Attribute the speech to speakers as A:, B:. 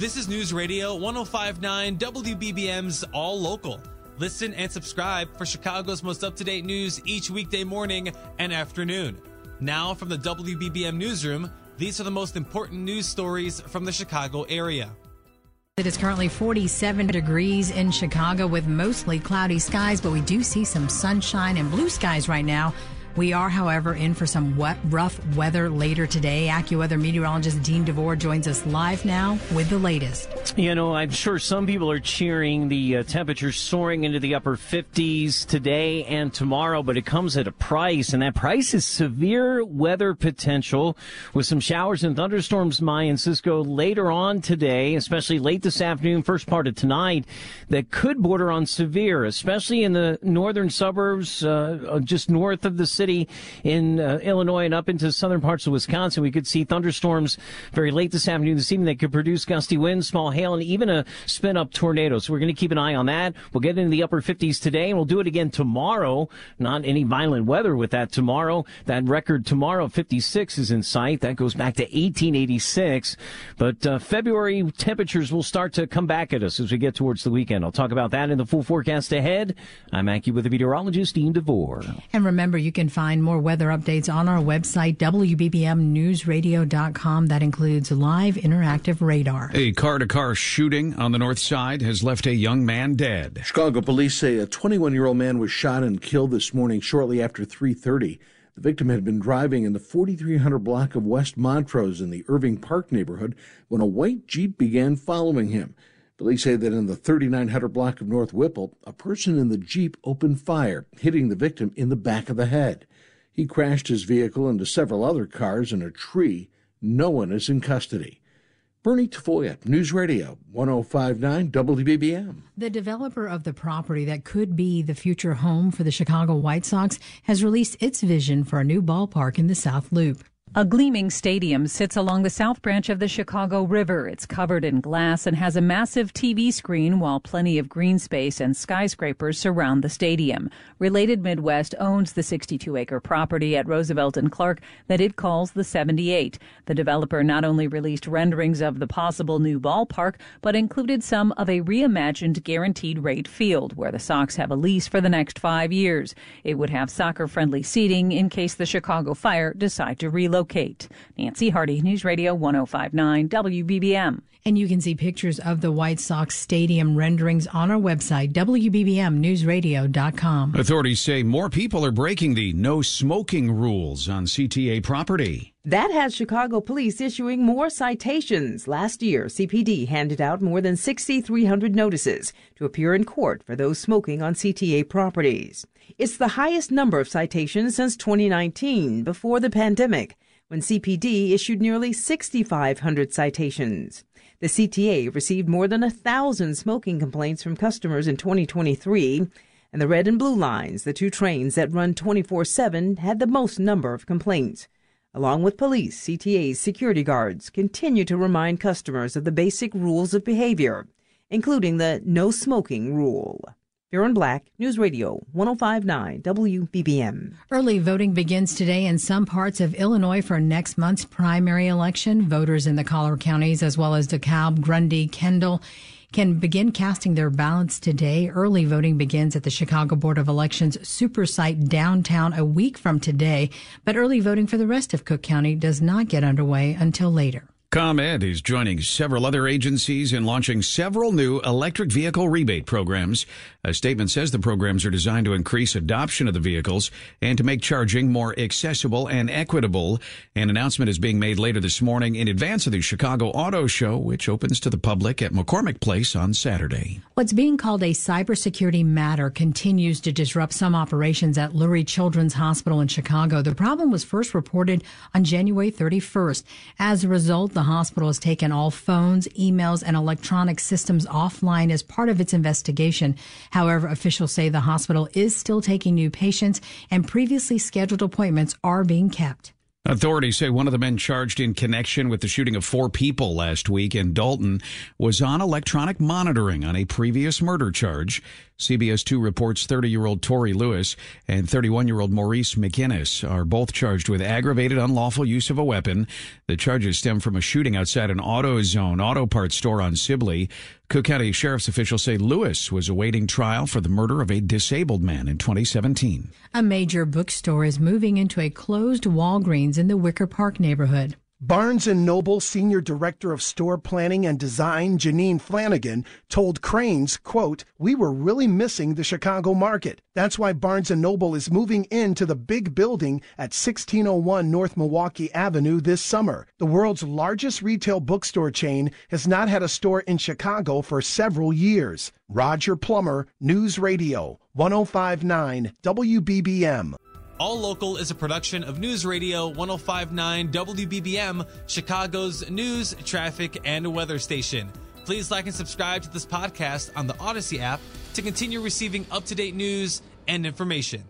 A: This is News Radio 1059 WBBM's All Local. Listen and subscribe for Chicago's most up to date news each weekday morning and afternoon. Now, from the WBBM Newsroom, these are the most important news stories from the Chicago area.
B: It is currently 47 degrees in Chicago with mostly cloudy skies, but we do see some sunshine and blue skies right now. We are, however, in for some wet, rough weather later today. AccuWeather meteorologist Dean DeVore joins us live now with the latest.
C: You know, I'm sure some people are cheering the uh, temperatures soaring into the upper 50s today and tomorrow, but it comes at a price, and that price is severe weather potential with some showers and thunderstorms, Maya and Cisco, later on today, especially late this afternoon, first part of tonight, that could border on severe, especially in the northern suburbs, uh, just north of the city in uh, Illinois and up into southern parts of Wisconsin. We could see thunderstorms very late this afternoon, this evening that could produce gusty winds, small hail, and even a spin up tornado. So we're going to keep an eye on that. We'll get into the upper 50s today and we'll do it again tomorrow. Not any violent weather with that tomorrow. That record tomorrow, 56 is in sight. That goes back to 1886. But uh, February temperatures will start to come back at us as we get towards the weekend. I'll talk about that in the full forecast ahead. I'm AccuWeather meteorologist, Dean DeVore.
B: And remember, you can find more weather updates on our website, WBBMNewsRadio.com. That includes live interactive radar.
D: A car to car shooting on the north side has left a young man dead.
E: Chicago police say a 21 year old man was shot and killed this morning shortly after 3:30. The victim had been driving in the 4300 block of West Montrose in the Irving Park neighborhood when a white Jeep began following him. Police say that in the 3900 block of North Whipple, a person in the Jeep opened fire, hitting the victim in the back of the head. He crashed his vehicle into several other cars and a tree. No one is in custody. Bernie Tafoya, News Radio 1059 WBBM.
B: The developer of the property that could be the future home for the Chicago White Sox has released its vision for a new ballpark in the South Loop.
F: A gleaming stadium sits along the south branch of the Chicago River. It's covered in glass and has a massive TV screen while plenty of green space and skyscrapers surround the stadium. Related Midwest owns the 62 acre property at Roosevelt and Clark that it calls the 78. The developer not only released renderings of the possible new ballpark, but included some of a reimagined guaranteed rate field where the Sox have a lease for the next five years. It would have soccer friendly seating in case the Chicago Fire decide to relocate locate. Nancy Hardy, News Radio 1059 WBBM.
B: And you can see pictures of the White Sox Stadium renderings on our website, WBBMNewsRadio.com.
D: Authorities say more people are breaking the no smoking rules on CTA property.
G: That has Chicago police issuing more citations. Last year, CPD handed out more than 6,300 notices to appear in court for those smoking on CTA properties. It's the highest number of citations since 2019, before the pandemic, when CPD issued nearly 6,500 citations. The CTA received more than a thousand smoking complaints from customers in 2023, and the red and blue lines, the two trains that run 24 7, had the most number of complaints. Along with police, CTA's security guards continue to remind customers of the basic rules of behavior, including the no smoking rule. Baron Black, News Radio 1059 WBBM.
B: Early voting begins today in some parts of Illinois for next month's primary election. Voters in the collar counties, as well as DeKalb, Grundy, Kendall, can begin casting their ballots today. Early voting begins at the Chicago Board of Elections super site downtown a week from today, but early voting for the rest of Cook County does not get underway until later.
D: ComEd is joining several other agencies in launching several new electric vehicle rebate programs. A statement says the programs are designed to increase adoption of the vehicles and to make charging more accessible and equitable. An announcement is being made later this morning in advance of the Chicago Auto Show, which opens to the public at McCormick Place on Saturday.
B: What's being called a cybersecurity matter continues to disrupt some operations at Lurie Children's Hospital in Chicago. The problem was first reported on January 31st. As a result, the hospital has taken all phones, emails, and electronic systems offline as part of its investigation. However, officials say the hospital is still taking new patients and previously scheduled appointments are being kept.
D: Authorities say one of the men charged in connection with the shooting of four people last week in Dolton was on electronic monitoring on a previous murder charge. CBS 2 reports 30 year old Tori Lewis and 31 year old Maurice McInnes are both charged with aggravated unlawful use of a weapon. The charges stem from a shooting outside an AutoZone auto parts store on Sibley. Cook County Sheriff's officials say Lewis was awaiting trial for the murder of a disabled man in 2017.
B: A major bookstore is moving into a closed Walgreens in the Wicker Park neighborhood.
H: Barnes & Noble Senior Director of Store Planning and Design Janine Flanagan told Crain's, quote, "We were really missing the Chicago market. That's why Barnes & Noble is moving into the big building at 1601 North Milwaukee Avenue this summer. The world's largest retail bookstore chain has not had a store in Chicago for several years." Roger Plummer, News Radio, 1059 WBBM.
A: All Local is a production of News Radio 1059 WBBM, Chicago's news, traffic, and weather station. Please like and subscribe to this podcast on the Odyssey app to continue receiving up to date news and information.